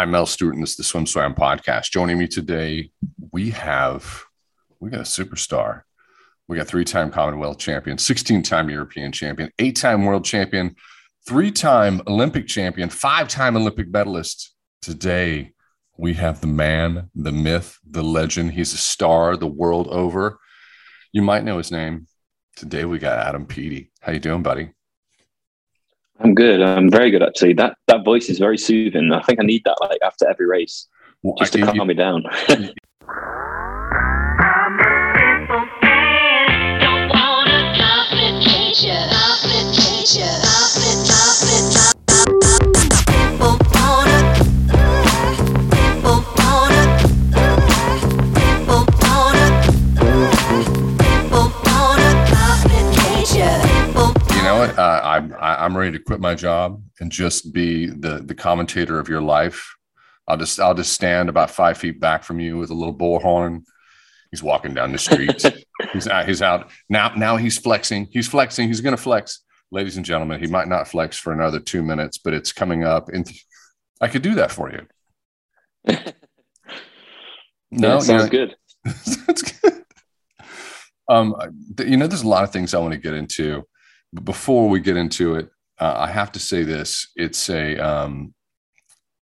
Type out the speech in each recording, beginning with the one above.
I'm Mel Stewart, and this is the SwimSwam podcast. Joining me today, we have we got a superstar. We got three-time Commonwealth champion, 16-time European champion, eight-time world champion, three-time Olympic champion, five-time Olympic medalist. Today, we have the man, the myth, the legend. He's a star the world over. You might know his name. Today, we got Adam Peaty. How you doing, buddy? I'm good. I'm very good actually. That that voice is very soothing. I think I need that like after every race, well, just I, to calm you, me down. I'm I'm ready to quit my job and just be the the commentator of your life. I'll just I'll just stand about five feet back from you with a little bullhorn. He's walking down the street. he's out, he's out now. Now he's flexing. He's flexing. He's going to flex, ladies and gentlemen. He might not flex for another two minutes, but it's coming up. And I could do that for you. no, yeah, sounds good. that's good. Um, you know, there's a lot of things I want to get into but before we get into it, uh, I have to say this: it's a um,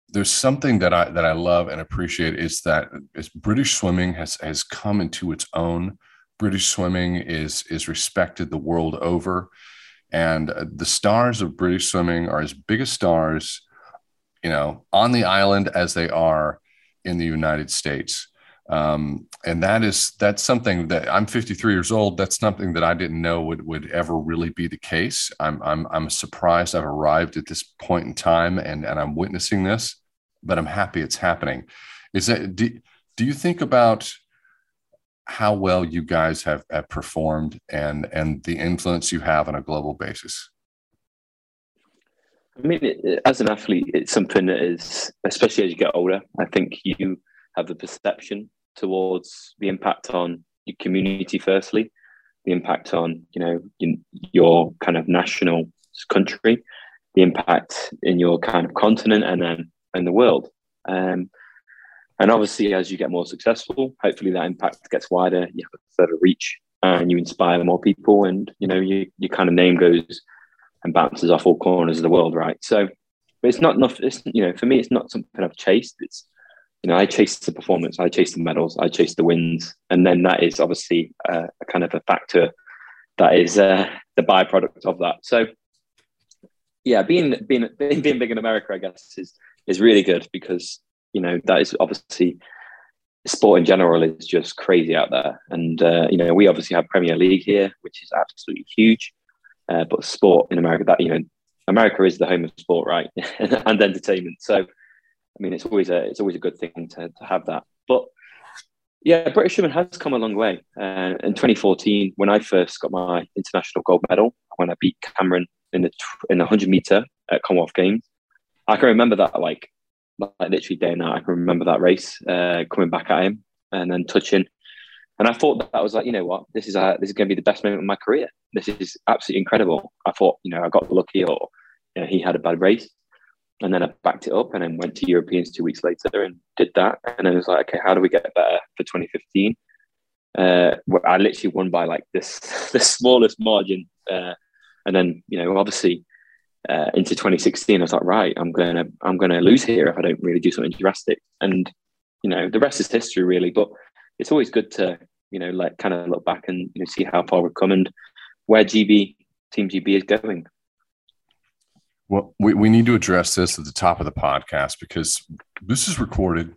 there's something that I that I love and appreciate is that is British swimming has has come into its own. British swimming is is respected the world over, and uh, the stars of British swimming are as big as stars, you know, on the island as they are in the United States um, and that is that's something that I'm 53 years old. That's something that I didn't know would would ever really be the case. I'm I'm I'm surprised I've arrived at this point in time and and I'm witnessing this, but I'm happy it's happening. Is that do, do you think about how well you guys have, have performed and and the influence you have on a global basis? I mean, as an athlete, it's something that is, especially as you get older. I think you have the perception towards the impact on your community firstly the impact on you know your kind of national country the impact in your kind of continent and then in the world. Um, and obviously as you get more successful hopefully that impact gets wider you have a further reach and you inspire more people and you know you, your kind of name goes and bounces off all corners of the world right? So but it's not enough it's you know for me it's not something i've chased. It's you know, I chase the performance, I chase the medals, I chase the wins, and then that is obviously uh, a kind of a factor that is uh, the byproduct of that. So, yeah, being being being big in America, I guess, is is really good because you know that is obviously sport in general is just crazy out there, and uh, you know we obviously have Premier League here, which is absolutely huge, uh, but sport in America that you know America is the home of sport, right, and entertainment. So I mean, it's always a it's always a good thing to, to have that. But yeah, British swimming has come a long way. Uh, in 2014, when I first got my international gold medal, when I beat Cameron in the in the 100 meter at Commonwealth Games, I can remember that like like literally day and night. I can remember that race uh, coming back at him and then touching. And I thought that, was like, you know what, this is a, this is going to be the best moment of my career. This is absolutely incredible. I thought, you know, I got lucky or you know, he had a bad race and then I backed it up and then went to Europeans two weeks later and did that. And then it was like, okay, how do we get better for 2015? Uh, I literally won by like this the smallest margin. Uh, and then, you know, obviously uh, into 2016, I was like, right, I'm gonna I'm gonna lose here if I don't really do something drastic. And you know, the rest is history, really. But it's always good to you know, like kind of look back and you know, see how far we've come and where GB Team GB is going. Well, we, we need to address this at the top of the podcast because this is recorded.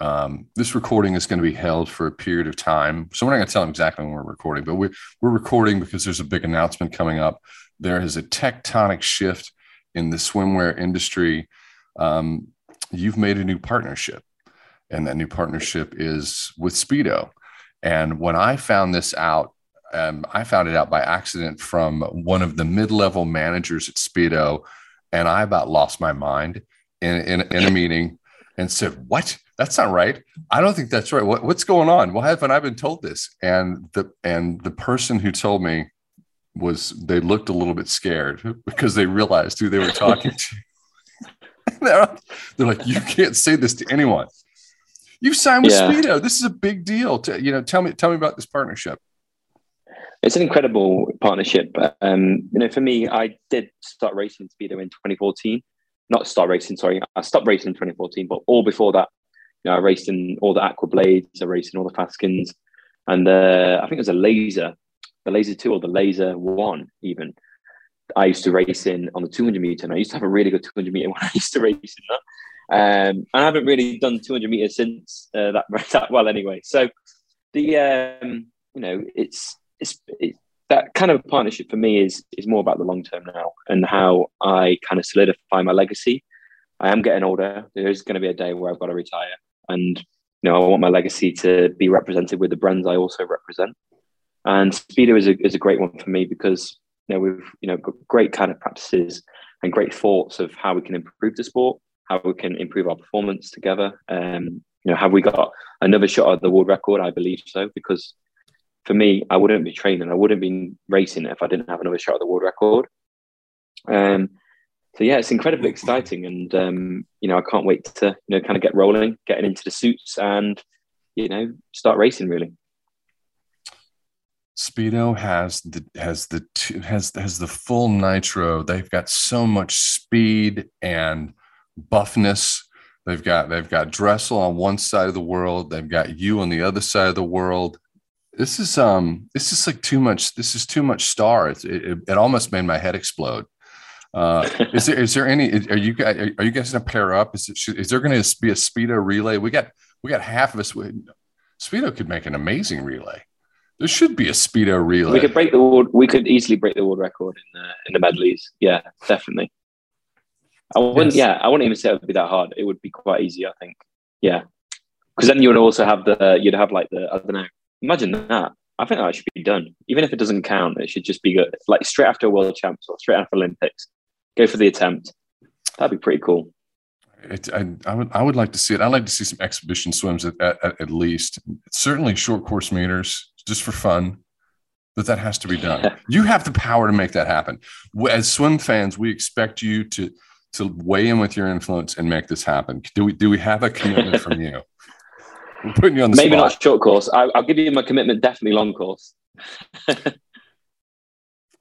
Um, this recording is going to be held for a period of time. So we're not going to tell them exactly when we're recording, but we're, we're recording because there's a big announcement coming up. There is a tectonic shift in the swimwear industry. Um, you've made a new partnership, and that new partnership is with Speedo. And when I found this out, um, I found it out by accident from one of the mid level managers at Speedo and I about lost my mind in, in, in a meeting and said, What? That's not right. I don't think that's right. What, what's going on? Why haven't I been told this? And the and the person who told me was they looked a little bit scared because they realized who they were talking to. they're, they're like, you can't say this to anyone. You signed with Yeah. Speedo. This is a big deal. To, you know, tell me, tell me about this partnership. It's an incredible partnership. Um, you know, for me, I did start racing Speedo in 2014. Not start racing, sorry. I stopped racing in 2014, but all before that, you know, I raced in all the Aquablades, I raced in all the Fastskins, and uh, I think it was a laser, the laser two or the laser one, even. I used to race in on the 200 meter, and I used to have a really good 200 meter when I used to race in that. Um, and I haven't really done 200 meters since uh, that that well, anyway. So the um, you know, it's it's it, that kind of partnership for me is is more about the long term now and how I kind of solidify my legacy. I am getting older. There's going to be a day where I've got to retire, and you know I want my legacy to be represented with the brands I also represent. And Speedo is a is a great one for me because you know we've you know got great kind of practices and great thoughts of how we can improve the sport, how we can improve our performance together. Um, you know, have we got another shot at the world record? I believe so because for me, I wouldn't be training, I wouldn't be racing if I didn't have another shot at the world record. Um, so yeah, it's incredibly exciting, and um, you know, I can't wait to you know kind of get rolling, getting into the suits, and you know, start racing really. Speedo has the has the two, has has the full nitro. They've got so much speed and buffness. They've got they've got Dressel on one side of the world. They've got you on the other side of the world. This is um this is like too much. This is too much star. It it, it almost made my head explode. Uh, is there is there any? Are you guys are you guys gonna pair up? Is it is there going to be a Speedo relay? We got we got half of us. Speedo could make an amazing relay. There should be a speedo relay. We could break the world. We could easily break the world record in the in the medleys. Yeah, definitely. I wouldn't. Yes. Yeah, I wouldn't even say it would be that hard. It would be quite easy, I think. Yeah, because then you would also have the. You'd have like the. I don't know. Imagine that. I think that should be done. Even if it doesn't count, it should just be good. Like straight after a World Champs or straight after Olympics, go for the attempt. That'd be pretty cool. It, I, I would I would like to see it. I'd like to see some exhibition swims at, at, at least. Certainly short course meters, just for fun. But that has to be done. you have the power to make that happen. As swim fans, we expect you to to weigh in with your influence and make this happen. Do we do we have a commitment from you? Putting you on the Maybe spot. not short course. I, I'll give you my commitment. Definitely long course.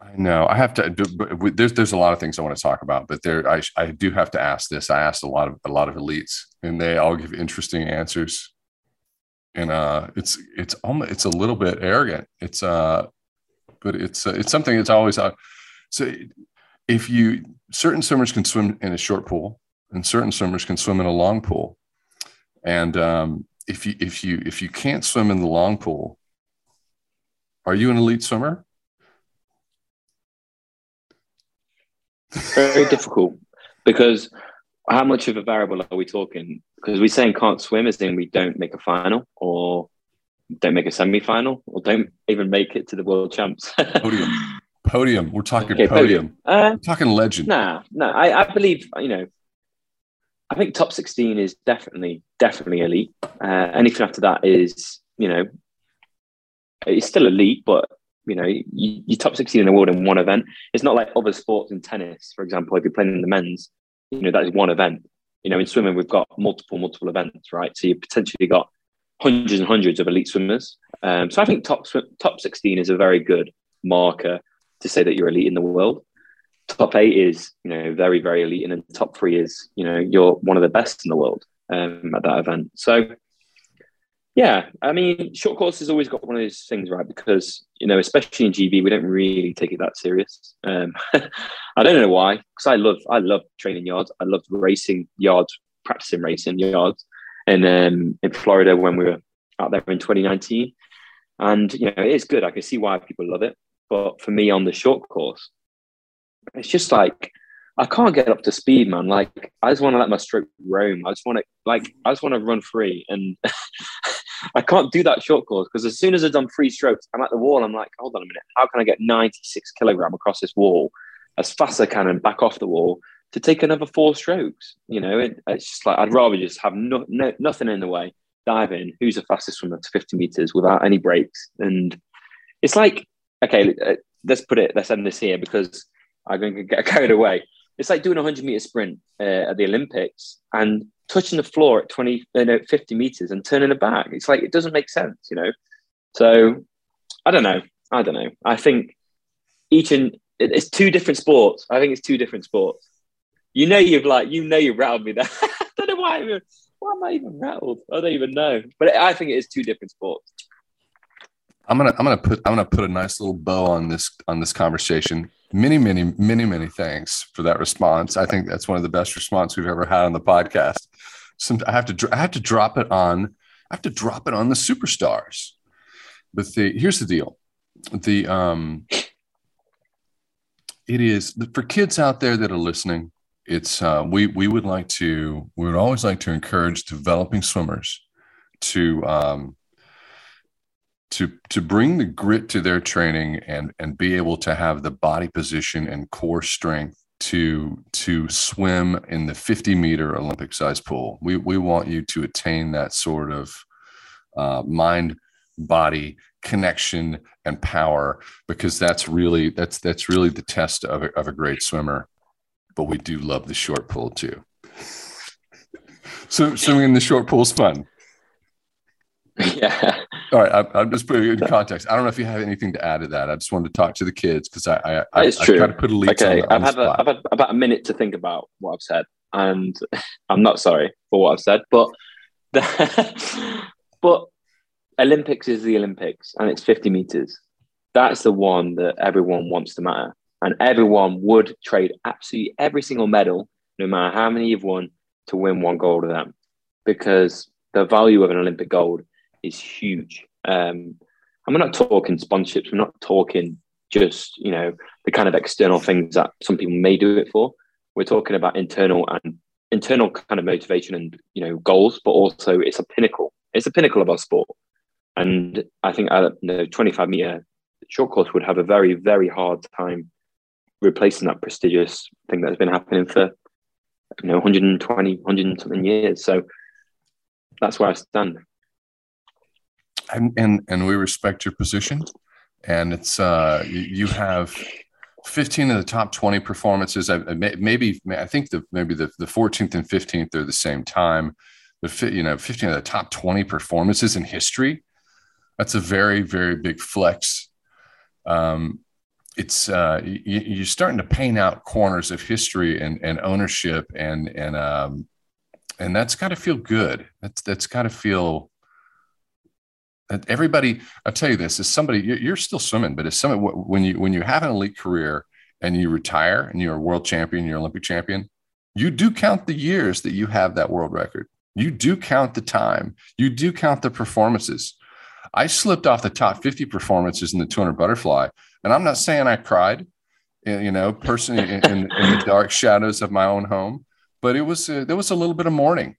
I know I have to. There's there's a lot of things I want to talk about, but there I I do have to ask this. I asked a lot of a lot of elites, and they all give interesting answers. And uh, it's it's almost it's a little bit arrogant. It's uh, but it's uh, it's something that's always uh, so. If you certain swimmers can swim in a short pool, and certain swimmers can swim in a long pool, and um, if you if you if you can't swim in the long pool, are you an elite swimmer? very difficult because how much of a variable are we talking? Because we're saying can't swim is in we don't make a final or don't make a semi-final or don't even make it to the world champs. Podium. Podium. We're talking Okay, podium. podium. Uh, We're talking legend. nah, no, I, I believe you know. I think top sixteen is definitely definitely elite. Uh, anything after that is you know, it's still elite, but you know, you, you top sixteen in the world in one event. It's not like other sports in tennis, for example. If you're playing in the men's, you know that is one event. You know, in swimming we've got multiple multiple events, right? So you've potentially got hundreds and hundreds of elite swimmers. Um, so I think top top sixteen is a very good marker to say that you're elite in the world. Top eight is you know very very elite, and then top three is you know you're one of the best in the world um, at that event. So yeah, I mean, short course has always got one of those things, right? Because you know, especially in GB, we don't really take it that serious. Um, I don't know why, because I love I love training yards. I love racing yards, practicing racing yards, and um, in Florida when we were out there in 2019, and you know, it is good. I can see why people love it, but for me on the short course, it's just like I can't get up to speed, man. Like I just want to let my stroke roam. I just want to like I just want to run free, and I can't do that short course because as soon as I've done three strokes, I'm at the wall. I'm like, hold on a minute, how can I get 96 kilogram across this wall as fast as I can and back off the wall to take another four strokes? You know, it, it's just like I'd rather just have no, no, nothing in the way, dive in. Who's the fastest swimmer to 50 meters without any breaks? And it's like, okay, uh, let's put it, let's end this here because I'm going to get carried away. it's like doing a 100 meter sprint uh, at the Olympics and touching the floor at 20, you know, 50 meters and turning it back. It's like, it doesn't make sense, you know? So I don't know. I don't know. I think each and it's two different sports. I think it's two different sports. You know, you've like, you know, you rattled me there. I don't know why. I'm, why am I even rattled? I don't even know. But I think it is two different sports. I'm gonna I'm gonna put I'm gonna put a nice little bow on this on this conversation. Many many many many thanks for that response. I think that's one of the best response we've ever had on the podcast. Some I have to I have to drop it on I have to drop it on the superstars. But the here's the deal, the um, it is for kids out there that are listening. It's uh, we we would like to we would always like to encourage developing swimmers to um, to to bring the grit to their training and and be able to have the body position and core strength to to swim in the 50 meter Olympic size pool. We we want you to attain that sort of uh, mind body connection and power because that's really that's that's really the test of a, of a great swimmer. But we do love the short pool too. So swimming in the short pool is fun. Yeah. All right, I, am just putting it in context. I don't know if you have anything to add to that. I just wanted to talk to the kids because I, I, I. I try to put a lead. Okay, I've had, a, I've had about a minute to think about what I've said, and I'm not sorry for what I've said, but the, but Olympics is the Olympics, and it's 50 meters. That's the one that everyone wants to matter, and everyone would trade absolutely every single medal, no matter how many you've won, to win one gold of them, because the value of an Olympic gold is huge. Um, and we're not talking sponsorships. We're not talking just you know the kind of external things that some people may do it for. We're talking about internal and internal kind of motivation and you know goals, but also it's a pinnacle. It's a pinnacle of our sport. And I think uh, the 25 meter short course would have a very very hard time replacing that prestigious thing that's been happening for you know 120 100 something years. So that's where I stand and and and we respect your position. And it's uh you have 15 of the top 20 performances. Maybe i think the maybe the, the 14th and 15th are the same time. But you know 15 of the top 20 performances in history that's a very very big flex. Um it's uh you, are starting to paint out corners of history and and ownership and and um and that's got to feel good. That's that's got to feel everybody i'll tell you this is somebody you're still swimming but it's somebody when you when you have an elite career and you retire and you're a world champion you're olympic champion you do count the years that you have that world record. You do count the time. You do count the performances. I slipped off the top 50 performances in the 200 butterfly and i'm not saying i cried you know personally in, in, in the dark shadows of my own home but it was uh, there was a little bit of mourning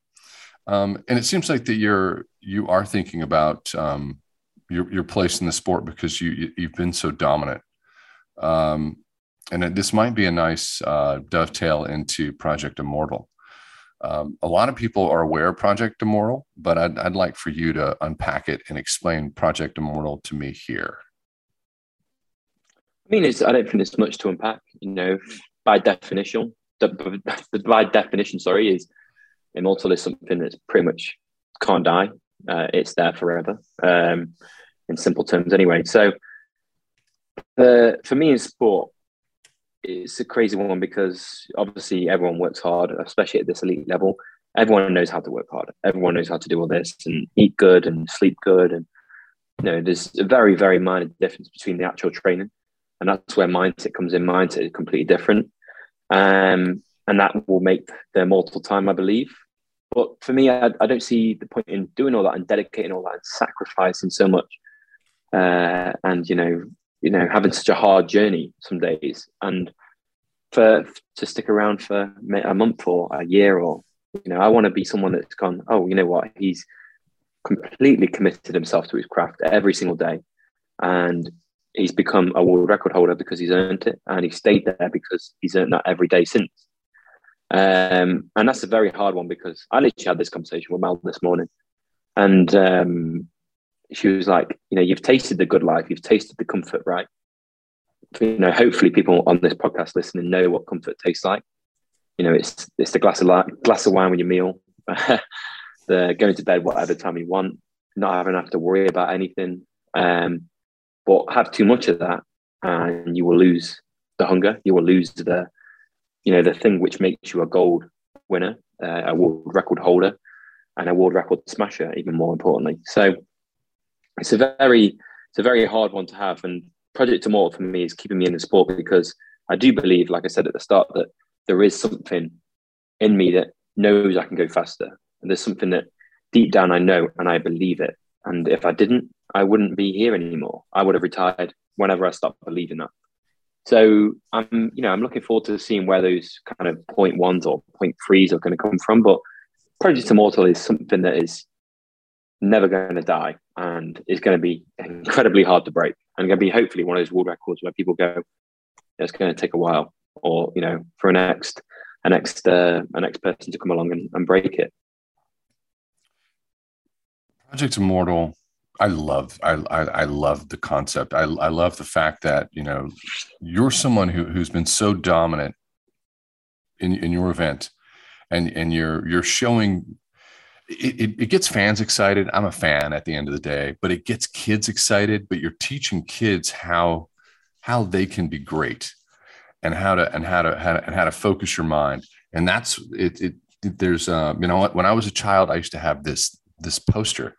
um, and it seems like that you're you are thinking about um, your your place in the sport because you you've been so dominant. Um, and this might be a nice uh, dovetail into Project Immortal. Um, a lot of people are aware of Project Immortal, but I'd, I'd like for you to unpack it and explain Project Immortal to me here. I mean, it's, I don't think there's much to unpack. You know, by definition, by definition, sorry, is immortal is something that's pretty much can't die. Uh, it's there forever, um, in simple terms, anyway. So, uh, for me in sport, it's a crazy one because obviously everyone works hard, especially at this elite level. Everyone knows how to work hard. Everyone knows how to do all this and eat good and sleep good. And you know, there's a very, very minor difference between the actual training, and that's where mindset comes in. Mindset is completely different, um, and that will make the immortal time, I believe. But for me, I, I don't see the point in doing all that and dedicating all that and sacrificing so much, uh, and you know, you know, having such a hard journey some days, and for to stick around for a month or a year or you know, I want to be someone that's gone. Oh, you know what? He's completely committed himself to his craft every single day, and he's become a world record holder because he's earned it, and he stayed there because he's earned that every day since. Um, and that's a very hard one because I literally had this conversation with Mel this morning. And um, she was like, you know, you've tasted the good life, you've tasted the comfort, right? You know, hopefully people on this podcast listening know what comfort tastes like. you know, it's it's the glass of glass of wine with your meal, the going to bed whatever time you want, not having to have to worry about anything. Um, but have too much of that, and you will lose the hunger. You will lose the, you know, the thing which makes you a gold winner, uh, a world record holder, and a world record smasher. Even more importantly, so it's a very it's a very hard one to have. And Project Immortal for me is keeping me in the sport because I do believe, like I said at the start, that there is something in me that knows I can go faster. And there's something that deep down I know and I believe it. And if I didn't, I wouldn't be here anymore. I would have retired whenever I stopped believing that. So I'm, you know, I'm looking forward to seeing where those kind of point ones or point threes are going to come from. But Project Immortal is something that is never going to die and is going to be incredibly hard to break and going to be hopefully one of those world records where people go, it's going to take a while or, you know, for a next, a next, uh, a next person to come along and, and break it. Project Immortal, I love, I, I, I love the concept. I, I love the fact that, you know, you're someone who, who's been so dominant in, in your event and, and you're, you're showing it, it, it, gets fans excited. I'm a fan at the end of the day, but it gets kids excited. But you're teaching kids how how they can be great and how to and how to, how to and how to focus your mind. And that's it. it, there's uh, you know what? when I was a child, I used to have this this poster.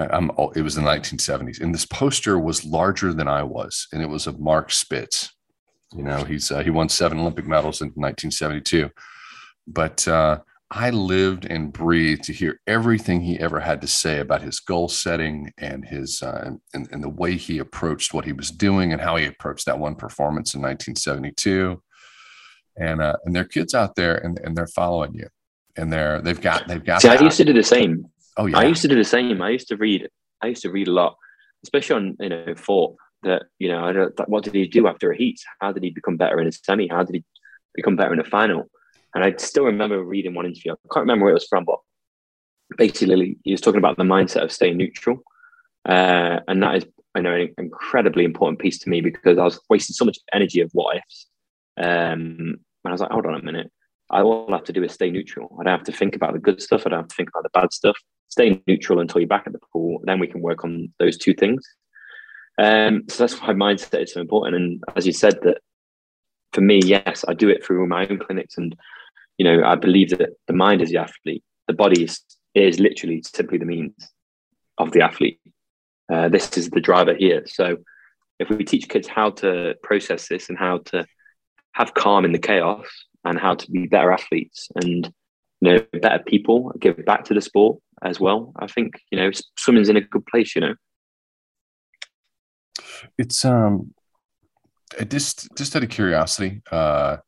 I'm, it was in the 1970s, and this poster was larger than I was, and it was of Mark Spitz. You know, he's uh, he won seven Olympic medals in 1972, but uh, I lived and breathed to hear everything he ever had to say about his goal setting and his uh, and, and the way he approached what he was doing and how he approached that one performance in 1972. And uh, and there are kids out there and, and they're following you, and they're they've got they've got. See, I used to do the same. Oh yeah, I used to do the same. I used to read. I used to read a lot, especially on you know four. That you know, I don't, what did he do after a heat? How did he become better in a semi? How did he become better in a final? And I still remember reading one interview. I can't remember where it was from, but basically he was talking about the mindset of staying neutral. Uh, and that is, I know, an incredibly important piece to me because I was wasting so much energy of what ifs. Um, and I was like, hold on a minute. I all I have to do is stay neutral. I don't have to think about the good stuff. I don't have to think about the bad stuff. Stay neutral until you're back at the pool. Then we can work on those two things. Um, so that's why mindset is so important. And as you said, that for me, yes, I do it through my own clinics and you know, I believe that the mind is the athlete, the body is, is literally simply the means of the athlete. Uh, this is the driver here. So if we teach kids how to process this and how to have calm in the chaos and how to be better athletes and you know better people, give back to the sport as well, I think you know swimming's in a good place. You know, it's um, just just out of curiosity, uh,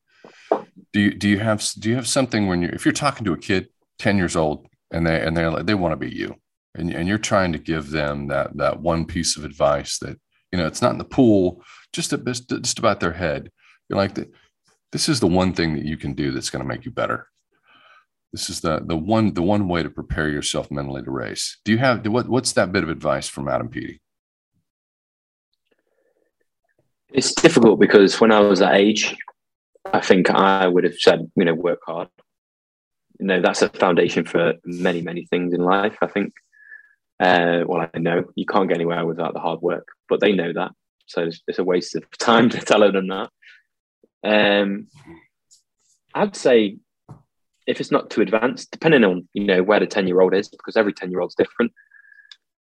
do you do you have do you have something when you if you're talking to a kid 10 years old and they and they they want to be you and, and you're trying to give them that that one piece of advice that you know it's not in the pool just a, just about their head. You're like this is the one thing that you can do that's going to make you better this is the the one the one way to prepare yourself mentally to race do you have what what's that bit of advice from adam peaty it's difficult because when i was that age I think I would have said, you know, work hard. You know, that's a foundation for many, many things in life. I think. Uh, well, I know you can't get anywhere without the hard work, but they know that, so it's, it's a waste of time to tell them that. Um, I'd say if it's not too advanced, depending on you know where the ten year old is, because every ten year old is different.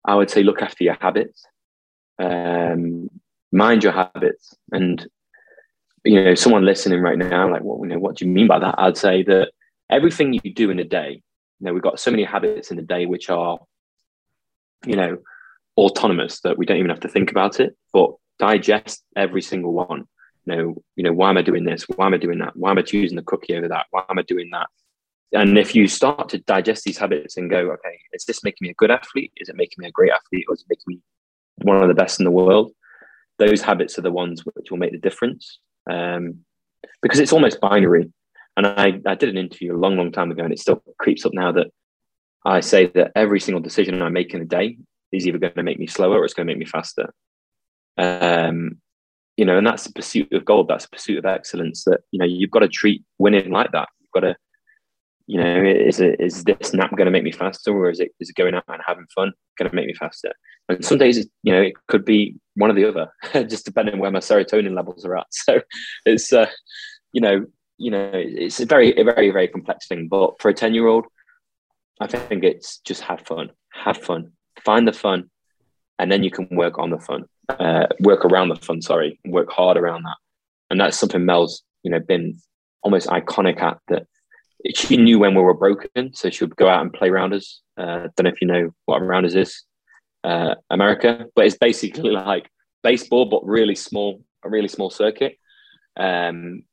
I would say look after your habits, um, mind your habits, and you know, someone listening right now, like, what, you know, what do you mean by that? I'd say that everything you do in a day, you know, we've got so many habits in a day which are, you know, autonomous that we don't even have to think about it, but digest every single one. You know, you know, why am I doing this? Why am I doing that? Why am I choosing the cookie over that? Why am I doing that? And if you start to digest these habits and go, okay, is this making me a good athlete? Is it making me a great athlete? Or is it making me one of the best in the world? Those habits are the ones which will make the difference um, because it's almost binary. And I, I did an interview a long, long time ago, and it still creeps up now that I say that every single decision I make in a day is either going to make me slower or it's going to make me faster. Um, you know, and that's the pursuit of gold. That's the pursuit of excellence. That you know, you've got to treat winning like that. You've got to, you know, is it is this nap going to make me faster, or is it is it going out and having fun going to make me faster? And some days, you know, it could be one or the other, just depending where my serotonin levels are at. So it's, uh, you know, you know, it's a very, a very, very complex thing. But for a ten year old, I think it's just have fun, have fun, find the fun, and then you can work on the fun, uh, work around the fun. Sorry, work hard around that, and that's something Mel's, you know, been almost iconic at. That she knew when we were broken, so she would go out and play rounders. Uh, don't know if you know what rounders is, uh, America, but it's basically like baseball, but really small, a really small circuit. Um,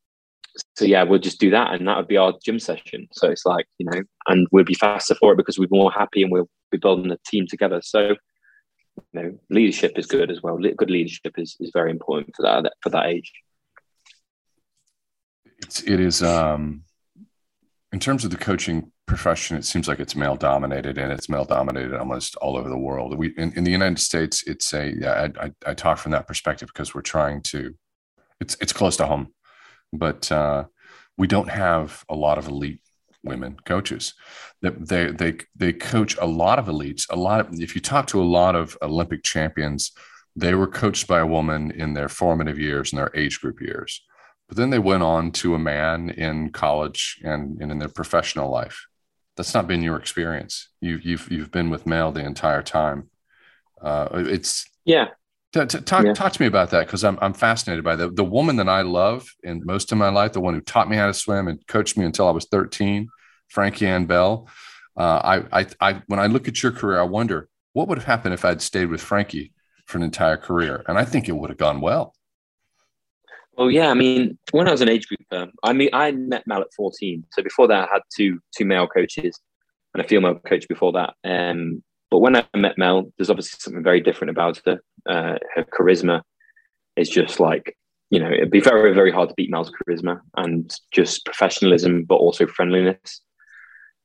so yeah, we'll just do that, and that would be our gym session. So it's like you know, and we'll be faster for it because we're more happy and we'll be building a team together. So you know, leadership is good as well. Good leadership is, is very important for that for that age. It's it is um, in terms of the coaching profession. It seems like it's male dominated, and it's male dominated almost all over the world. We in, in the United States, it's a yeah. I, I, I talk from that perspective because we're trying to. It's it's close to home, but uh, we don't have a lot of elite women coaches. That they they they coach a lot of elites. A lot of if you talk to a lot of Olympic champions, they were coached by a woman in their formative years and their age group years. But then they went on to a man in college and, and in their professional life. That's not been your experience. You've you've you've been with male the entire time. Uh, it's yeah. T- t- talk, yeah. talk to me about that because I'm, I'm fascinated by the, the woman that I love in most of my life, the one who taught me how to swim and coached me until I was 13, Frankie Ann Bell. Uh, I, I, I, when I look at your career, I wonder what would have happened if I'd stayed with Frankie for an entire career, and I think it would have gone well. Well, yeah, I mean, when I was an age grouper, I mean, I met Mel at 14. So before that, I had two two male coaches and a female coach before that. Um, but when I met Mel, there's obviously something very different about her. Uh, her charisma is just like you know, it'd be very, very hard to beat Mel's charisma and just professionalism, but also friendliness.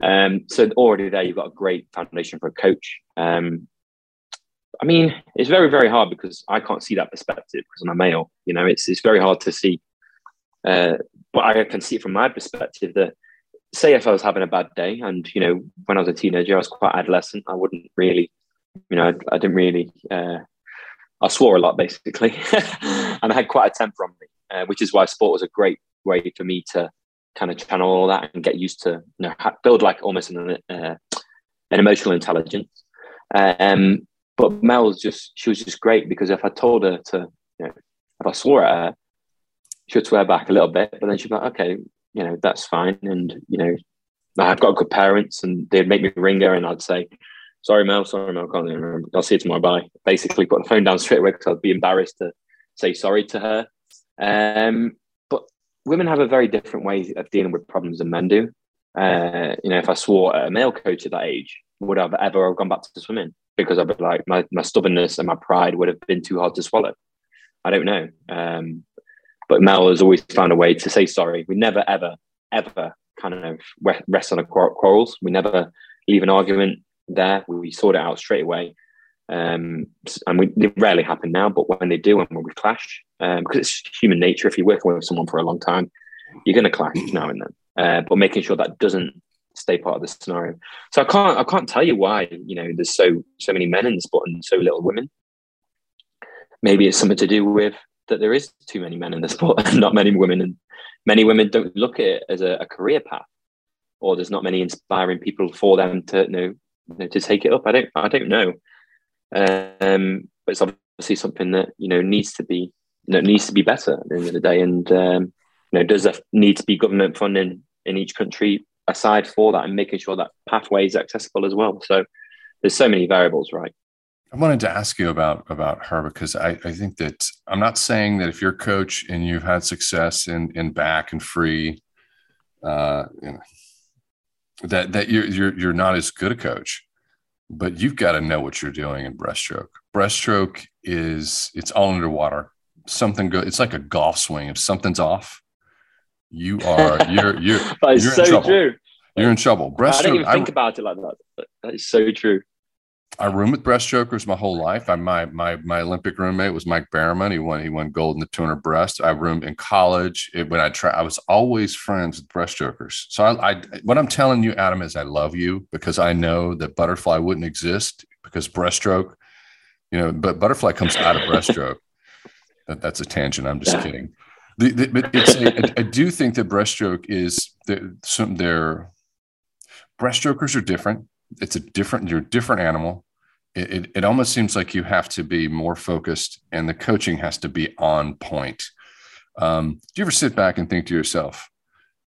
Um, so already there, you've got a great foundation for a coach. Um, I mean, it's very, very hard because I can't see that perspective because I'm a male. You know, it's it's very hard to see. Uh, but I can see from my perspective that, say, if I was having a bad day, and you know, when I was a teenager, I was quite adolescent. I wouldn't really, you know, I, I didn't really uh, I swore a lot basically, and I had quite a temper on me, uh, which is why sport was a great way for me to kind of channel all that and get used to you know build like almost an uh, an emotional intelligence. Um, but Mel was just she was just great because if I told her to, you know, if I swore at her, she would swear back a little bit, but then she'd be like, okay, you know, that's fine, and you know, I've got good parents, and they'd make me ring her, and I'd say, sorry, Mel, sorry, Mel, I can't remember. I'll see you tomorrow. Bye. Basically, put the phone down straight away because I'd be embarrassed to say sorry to her. Um, but women have a very different way of dealing with problems than men do. Uh, you know, if I swore at a male coach at that age, would I have ever have gone back to swimming? Because I'd be like, my, my stubbornness and my pride would have been too hard to swallow. I don't know. Um, but Mel has always found a way to say sorry. We never, ever, ever kind of rest on our quarrels. We never leave an argument there. We sort it out straight away. Um, and we, they rarely happen now, but when they do and when we clash, um, because it's human nature, if you're working with someone for a long time, you're going to clash now and then. Uh, but making sure that doesn't stay part of the scenario. So I can't I can't tell you why you know there's so so many men in the sport and so little women. Maybe it's something to do with that there is too many men in the sport and not many women, and many women don't look at it as a, a career path, or there's not many inspiring people for them to you know you know, to take it up. I don't I don't know, um, but it's obviously something that you know needs to be you know, needs to be better at the end of the day. And um, you know, does there need to be government funding in each country aside for that, and making sure that pathway is accessible as well. So there's so many variables, right? I wanted to ask you about about her because I, I think that I'm not saying that if you're a coach and you've had success in in back and free, uh, you know, that that you're you're you're not as good a coach, but you've got to know what you're doing in breaststroke. Breaststroke is it's all underwater. Something good. It's like a golf swing. If something's off, you are you're you're that is you're so in trouble. true. You're in trouble. Breaststroke. I didn't even think I, about it like that. that is so true. I roomed with breaststrokers my whole life. I my my my Olympic roommate was Mike Barrowman. He won he won gold in the 200 breast. I roomed in college. It, when I try, I was always friends with breaststrokers. So I, I what I'm telling you, Adam, is I love you because I know that butterfly wouldn't exist because breaststroke, you know, but butterfly comes out of breaststroke. that, that's a tangent. I'm just kidding. The, the, but it's a, I, I do think that breaststroke is some their breaststrokers are different. It's a different, you're a different animal it, it, it almost seems like you have to be more focused and the coaching has to be on point. Um, do you ever sit back and think to yourself,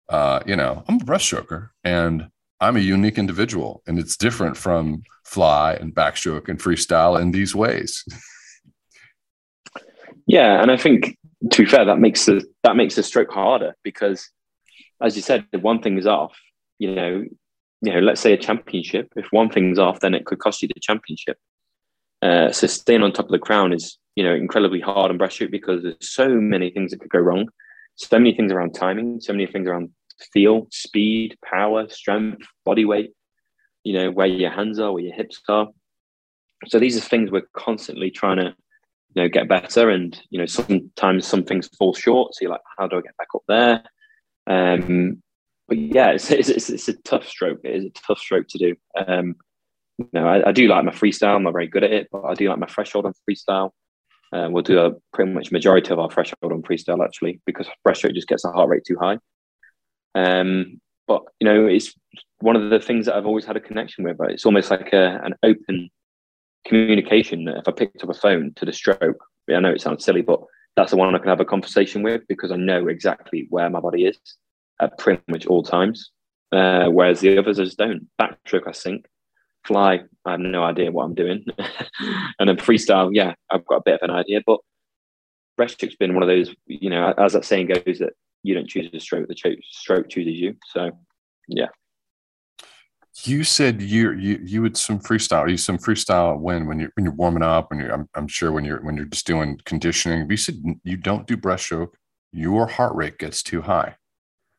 uh, you know, I'm a breaststroker and I'm a unique individual and it's different from fly and backstroke and freestyle in these ways. Yeah, and I think to be fair, that makes the that makes the stroke harder because, as you said, if one thing is off, you know, you know, let's say a championship, if one thing's off, then it could cost you the championship. Uh, so staying on top of the crown is, you know, incredibly hard on breaststroke because there's so many things that could go wrong. So many things around timing, so many things around feel, speed, power, strength, body weight, you know, where your hands are, where your hips are. So these are things we're constantly trying to, you know, get better. And, you know, sometimes some things fall short. So you're like, how do I get back up there? Um, but yeah, it's, it's, it's, a tough stroke. It is a tough stroke to do. Um, you know, I, I, do like my freestyle. I'm not very good at it, but I do like my threshold on freestyle. Uh, we'll do a pretty much majority of our threshold on freestyle actually, because breaststroke just gets the heart rate too high. Um, but you know, it's one of the things that I've always had a connection with. But it's almost like a, an open communication. That if I picked up a phone to the stroke, I know it sounds silly, but that's the one I can have a conversation with because I know exactly where my body is at pretty much all times. Uh, whereas the others I just don't. Backstroke, I sink. Fly, I have no idea what I'm doing. and then freestyle, yeah, I've got a bit of an idea. But breaststroke's been one of those, you know, as that saying goes, that you don't choose a stroke, the stroke chooses you. So, yeah. You said you you you would some freestyle. You some freestyle when when you're when you're warming up when you're I'm, I'm sure when you're when you're just doing conditioning. You said you don't do breaststroke. Your heart rate gets too high.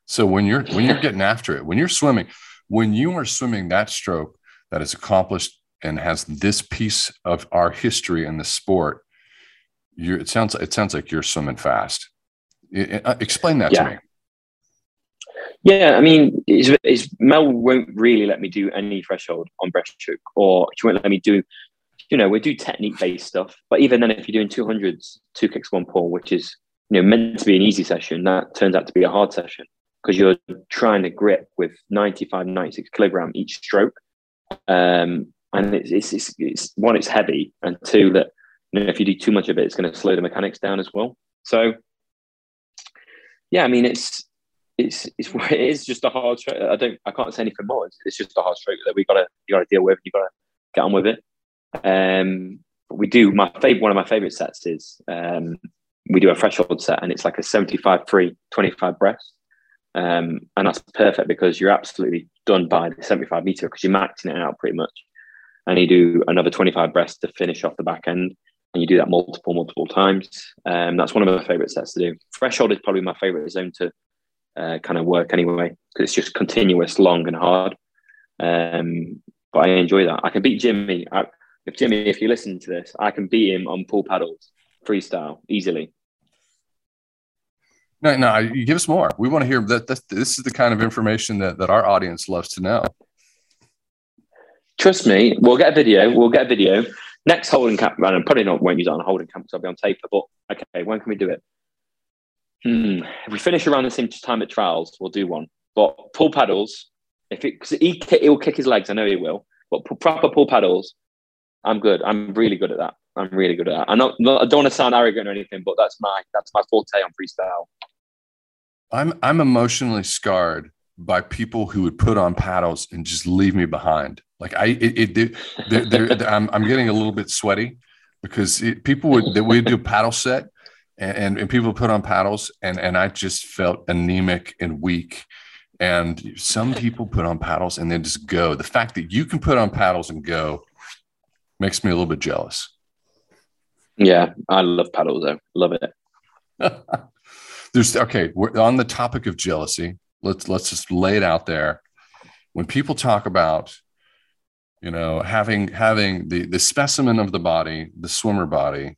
So when you're when you're getting after it, when you're swimming, when you are swimming that stroke that is accomplished and has this piece of our history in the sport, you it sounds it sounds like you're swimming fast. Uh, explain that yeah. to me. Yeah, I mean, it's, Mel won't really let me do any threshold on breaststroke, or she won't let me do, you know, we do technique based stuff. But even then, if you're doing 200s, two kicks, one pull, which is, you know, meant to be an easy session, that turns out to be a hard session because you're trying to grip with 95, 96 kilogram each stroke. Um, and it's, it's, it's, it's, one, it's heavy, and two, that you know, if you do too much of it, it's going to slow the mechanics down as well. So, yeah, I mean, it's it's it's it is just a hard stroke. I don't I can't say anything more. It's, it's just a hard stroke that we gotta you gotta deal with. You gotta get on with it. Um, we do my favorite one of my favorite sets is um, we do a threshold set and it's like a 75 free 25 breast um, and that's perfect because you're absolutely done by the 75 meter because you're maxing it out pretty much. And you do another 25 breaths to finish off the back end. And you do that multiple, multiple times. Um, that's one of my favorite sets to do. Threshold is probably my favorite zone to uh, kind of work anyway because it's just continuous, long, and hard. Um, but I enjoy that. I can beat Jimmy. I, if Jimmy, if you listen to this, I can beat him on pool paddles freestyle easily. No, no, you give us more. We want to hear that. This is the kind of information that, that our audience loves to know. Trust me, we'll get a video. We'll get a video. Next holding camp, and I probably not won't use it on a holding camp because I'll be on taper. But okay, when can we do it? Hmm. If we finish around the same time at trials, we'll do one. But pull paddles, if it, cause he, will kick his legs, I know he will. But proper pull paddles, I'm good. I'm really good at that. I'm really good at that. I'm not, not, I don't want to sound arrogant or anything, but that's my that's my forte on freestyle. I'm I'm emotionally scarred by people who would put on paddles and just leave me behind. Like I, it, it they're, they're, I'm, I'm getting a little bit sweaty because it, people would they would do a paddle set and, and, people put on paddles and and I just felt anemic and weak. And some people put on paddles and then just go. The fact that you can put on paddles and go makes me a little bit jealous. Yeah, I love paddles though. Love it. there's okay we're on the topic of jealousy let's let's just lay it out there when people talk about you know having having the the specimen of the body the swimmer body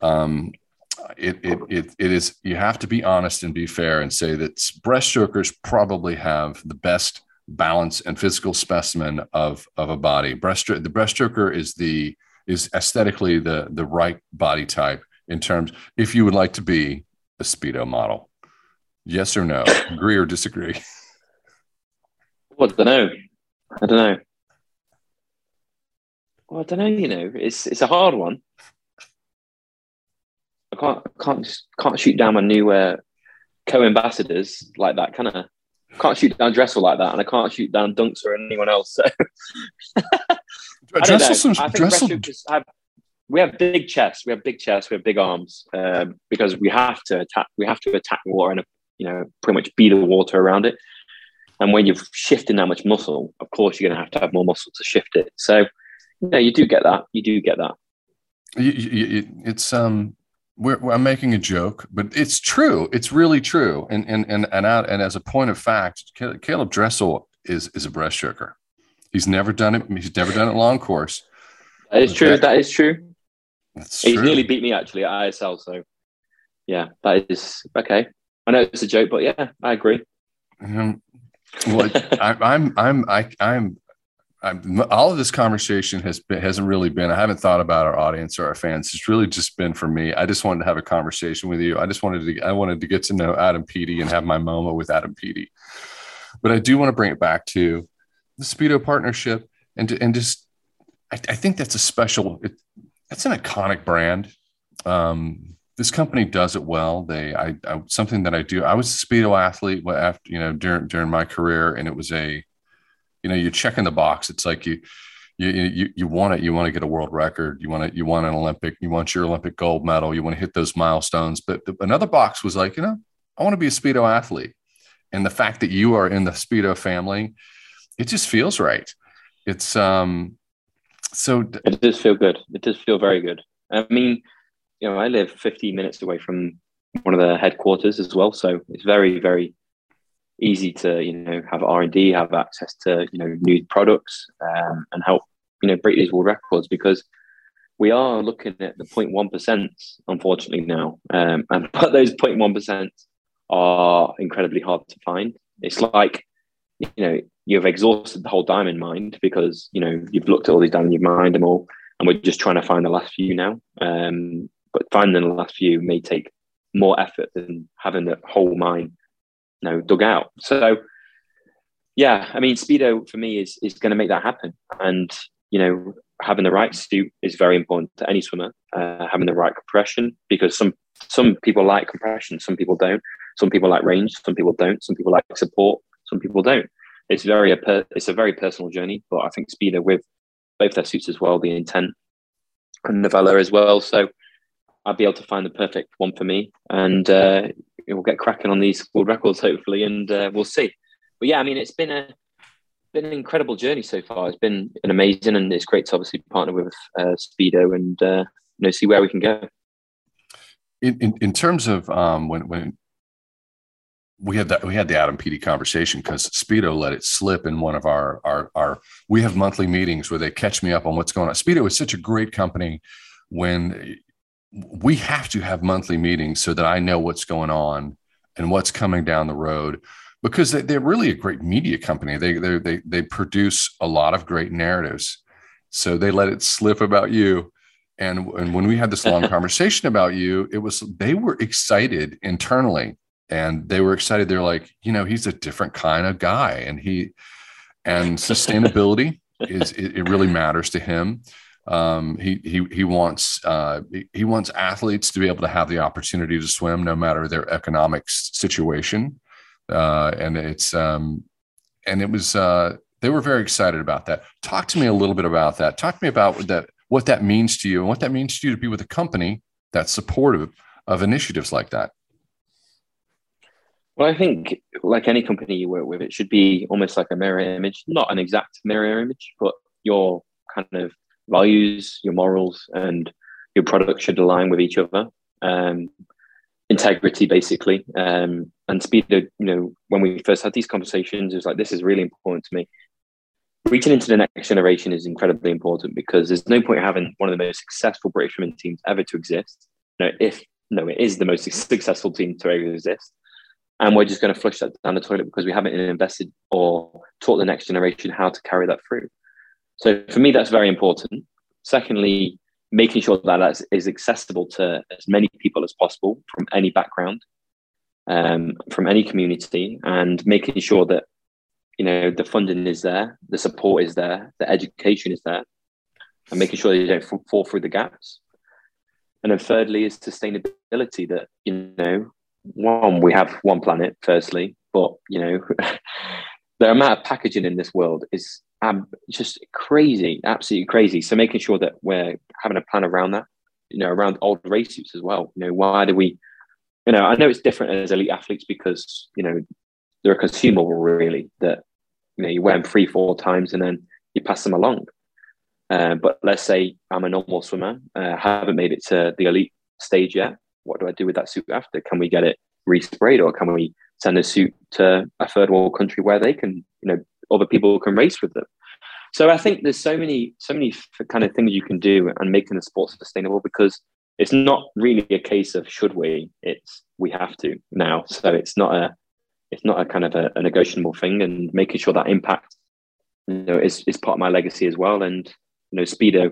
um it, it it it is you have to be honest and be fair and say that breaststrokers probably have the best balance and physical specimen of of a body. Breaststroke the breaststroker is the is aesthetically the the right body type in terms if you would like to be a speedo model. Yes or no? Agree or disagree? Well, i don't know. I don't know. Well, I don't know. You know, it's it's a hard one. I can't can't just can't shoot down my new uh, co-ambassadors like that. Kind of can't shoot down Dressel like that, and I can't shoot down Dunks or anyone else. So Dressel, I think Dressel... have, we have big chests, we have big chests, we have big arms um, because we have to attack. We have to attack water and you know pretty much beat the water around it. And when you're shifting that much muscle, of course you're going to have to have more muscle to shift it. So no, you do get that. You do get that. You, you, it's um, we're, I'm making a joke, but it's true. It's really true. And and and and out, and as a point of fact, Caeleb Dressel is is a breaststroker. He's never done it. He's never done it long course. That is true. That, that is true. That's He's true. nearly beat me actually at ISL. So yeah, that is okay. I know it's a joke, but yeah, I agree. Um, well, I, I'm I'm I, I'm I'm, all of this conversation has been hasn't really been. I haven't thought about our audience or our fans. It's really just been for me. I just wanted to have a conversation with you. I just wanted to. I wanted to get to know Adam Peaty and have my moment with Adam Peaty. But I do want to bring it back to the Speedo partnership and and just. I, I think that's a special. It, that's an iconic brand. Um, this company does it well. They, I, I, something that I do. I was a speedo athlete what after you know during during my career, and it was a you know you're checking the box. It's like you you you, you want it. You want to get a world record. You want to you want an olympic you want your olympic gold medal. You want to hit those milestones. But the, another box was like you know i want to be a speedo athlete. And the fact that you are in the speedo family it just feels right. It's um so it does feel good. It does feel very good. I mean you know i live 15 minutes away from one of the headquarters as well. So it's very very easy to you know have R and D, have access to you know new products, um, and help you know break these world records because we are looking at the 0.1 percent, unfortunately now, um, and but those 0.1 percent are incredibly hard to find. It's like you know you've exhausted the whole diamond mine because you know you've looked at all these diamonds, you've mined them all, and we're just trying to find the last few now. Um, but finding the last few may take more effort than having the whole mine know dug out. So yeah, I mean, speedo for me is is going to make that happen, and you know, having the right suit is very important to any swimmer. Uh, having the right compression because some some people like compression, some people don't. Some people like range, some people don't. Some people like support, some people don't. It's very a per, it's a very personal journey, but I think speedo with both their suits as well, the intent and the valor as well. So I'll be able to find the perfect one for me, and uh, we'll get cracking on these world records hopefully, and uh, we'll see. But yeah, I mean, it's been a been an incredible journey so far. It's been an amazing, and it's great to obviously partner with uh, Speedo and uh, you know see where we can go. In in, in terms of um, when when we had that we had the Adam Peaty conversation because Speedo let it slip in one of our our our we have monthly meetings where they catch me up on what's going on. Speedo is such a great company when we have to have monthly meetings so that I know what's going on and what's coming down the road because they, are really a great media company. They, they, they, they produce a lot of great narratives. So they let it slip about you. And, and when we had this long conversation about you, it was, they were excited internally and they were excited. They're like, you know, he's a different kind of guy and he, and sustainability is, it, it really matters to him. Um, he he he wants uh, he wants athletes to be able to have the opportunity to swim no matter their economic situation, uh, and it's um, and it was uh, they were very excited about that. Talk to me a little bit about that. Talk to me about that what that means to you and what that means to you to be with a company that's supportive of initiatives like that. Well, I think like any company you work with, it should be almost like a mirror image, not an exact mirror image, but your kind of values, your morals, and your product should align with each other. Um, integrity, basically, um, and speed. You know, when we first had these conversations, it was like this is really important to me. reaching into the next generation is incredibly important because there's no point having one of the most successful British women teams ever to exist. No, if no, it is the most successful team to ever exist. And we're just going to flush that down the toilet because we haven't invested or taught the next generation how to carry that through. So for me, that's very important. Secondly, making sure that that is accessible to as many people as possible from any background, um, from any community, and making sure that you know the funding is there, the support is there, the education is there, and making sure they don't fall through the gaps. And then thirdly is sustainability. That you know, one we have one planet, firstly, but you know, the amount of packaging in this world is um, just crazy, absolutely crazy. So making sure that we're having a plan around that, you know, around old race suits as well. You know, why do we, you know, I know it's different as elite athletes because, you know, they're a consumable really that, you know, you wear them three, four times and then you pass them along. Uh, but let's say I'm a normal swimmer, uh, haven't made it to the elite stage yet. What do I do with that suit after? Can we get it resprayed or can we send a suit to a third world country where they can, you know, other people can race with them. So I think there's so many, so many kind of things you can do and making the sport sustainable because it's not really a case of should we, it's we have to now. So it's not a, it's not a kind of a, a negotiable thing and making sure that impact, you know, is, is part of my legacy as well. And, you know, Speedo,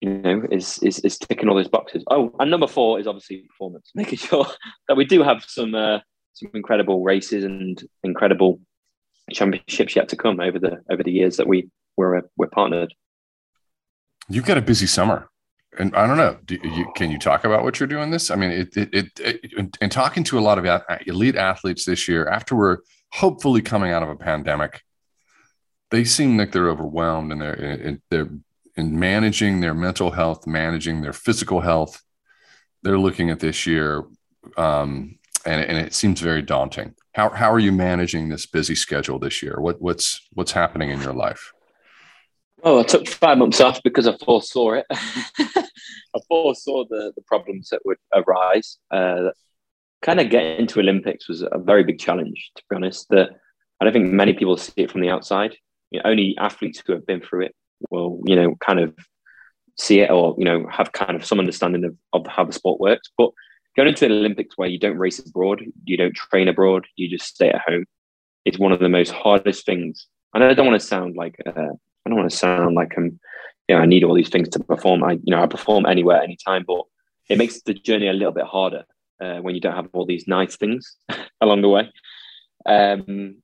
you know, is, is, is ticking all those boxes. Oh, and number four is obviously performance, making sure that we do have some, uh, some incredible races and incredible championships yet to come over the over the years that we were we're partnered. You've got a busy summer, and I don't know. Do you, can you talk about what you're doing this? I mean, it, it, it, it and talking to a lot of elite athletes this year after we're hopefully coming out of a pandemic, they seem like they're overwhelmed and they're they're in managing their mental health, managing their physical health. They're looking at this year, um, and, and it seems very daunting. How how are you managing this busy schedule this year? What what's what's happening in your life? Oh, I took five months off because I foresaw it. I foresaw the, the problems that would arise. Uh, kind of getting into Olympics was a very big challenge, to be honest. That I don't think many people see it from the outside. You know, only athletes who have been through it will, you know, kind of see it or you know have kind of some understanding of, of how the sport works. But going into the Olympics where you don't race abroad, you don't train abroad, you just stay at home, is one of the most hardest things. And I don't want to sound like uh, I don't want to sound like I'm, you know, I need all these things to perform. I, you know, I perform anywhere, anytime, but it makes the journey a little bit harder uh, when you don't have all these nice things along the way. Um,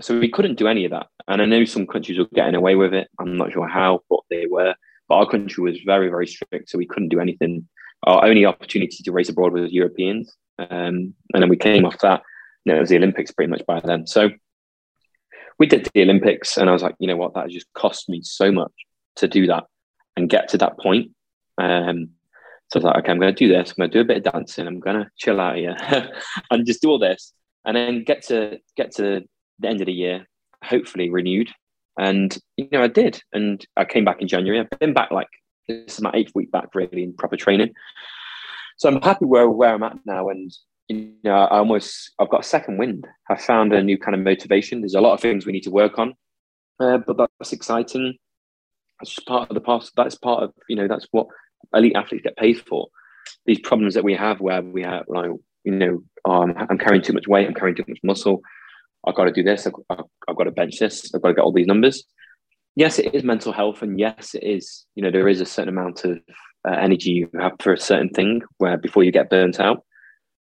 so we couldn't do any of that. And I know some countries were getting away with it. I'm not sure how, but they were. But our country was very, very strict, so we couldn't do anything our only opportunity to race abroad was Europeans. Um, and then we came off that. And it was the Olympics pretty much by then. So we did the Olympics, and I was like, you know what, that just cost me so much to do that and get to that point. Um, so I was like, okay, I'm going to do this. I'm going to do a bit of dancing. I'm going to chill out here and just do all this, and then get to get to the end of the year, hopefully renewed. And you know, I did, and I came back in January. I've been back like this is my eighth week back really in proper training. So I'm happy where where I'm at now, and you know, I almost I've got a second wind. I found a new kind of motivation. There's a lot of things we need to work on, uh, but that's exciting. That's just part of the past. That's part of you know that's what elite athletes get paid for. These problems that we have, where we have like you know, um, I'm carrying too much weight, I'm carrying too much muscle. I've got to do this. I've, I've got to bench this. I've got to get all these numbers yes, it is mental health, and yes, it is. You know, there is a certain amount of uh, energy you have for a certain thing where before you get burnt out.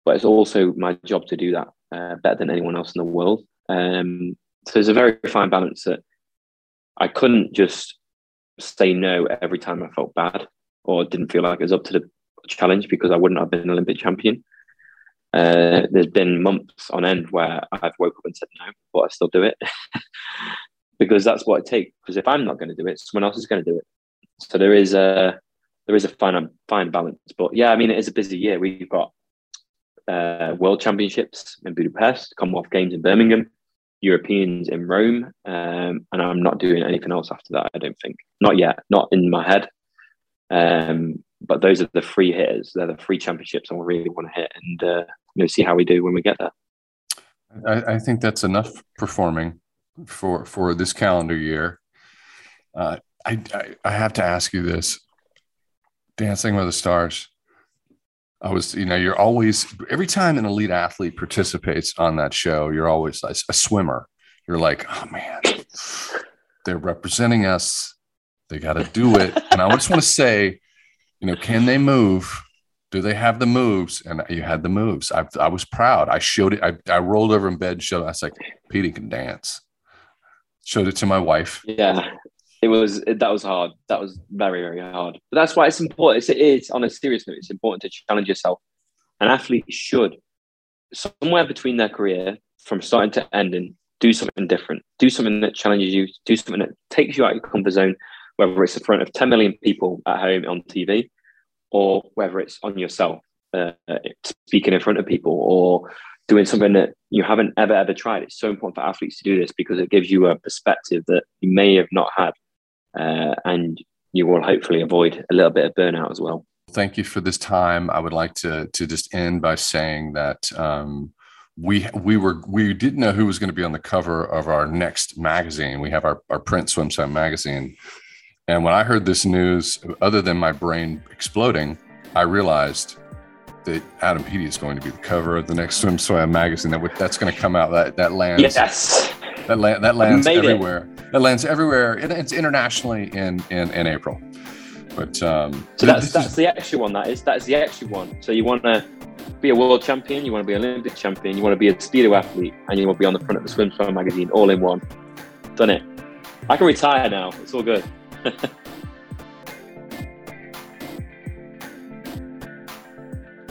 But it's also my job to do that uh, better than anyone else in the world. Um, so there's a very fine balance that I couldn't just say no every time I felt bad or didn't feel like it was up to the challenge because I wouldn't have been an Olympic champion. Uh, there's been months on end where I've woke up and said no, but I still do it. because that's what it takes. Because if I'm not going to do it, someone else is going to do it. So there is a there is a fine fine balance. But yeah, I mean, it is a busy year. We've got uh, World Championships in Budapest, Commonwealth Games in Birmingham, Europeans in Rome, um, and I'm not doing anything else after that. I don't think, not yet, not in my head. Um, but those are the three hitters. They're the three championships I really want to hit, and uh, you know, see how we do when we get there. I, I think that's enough performing for for this calendar year. Uh, I, I I have to ask you this: Dancing with the Stars. I was, you know, you're always every time an elite athlete participates on that show, you're always a, swimmer. You're like, oh man, they're representing us. They got to do it. And I just want to say, you know, can they move? Do they have the moves? And you had the moves. I, I was proud. I showed it. I, I rolled over in bed, and showed. It. I was like, Peaty can dance. Showed it to my wife. Yeah, it was that was hard. That was very very hard. But that's why it's important. It's, it is on a serious note. It's important to challenge yourself. An athlete should somewhere between their career, from starting to ending, do something different. Do something that challenges you. Do something that takes you out of your comfort zone. Whether it's in front of 10 million people at home on TV, or whether it's on yourself, uh, speaking in front of people, or doing something that you haven't ever ever tried. It's so important for athletes to do this because it gives you a perspective that you may have not had uh, and you will hopefully avoid a little bit of burnout as well. Thank you for this time. I would like to to just end by saying that um, we we were we didn't know who was going to be on the cover of our next magazine. We have our our print swimsuit magazine, and when I heard this news, other than my brain exploding, I realized that Adam Peaty is going to be the cover of the next SwimSwam magazine. That that's going to come out. That that lands. Yes. That, la- that lands everywhere. It. That lands everywhere. It, it's internationally in, in, in April. But um, so that's that's is, the extra one. That is that's the extra one. So you want to be a world champion, you want to be an Olympic champion, you want to be a speedo athlete, and you want to be on the front of the SwimSwam magazine, all in one. Done it. I can retire now. It's all good.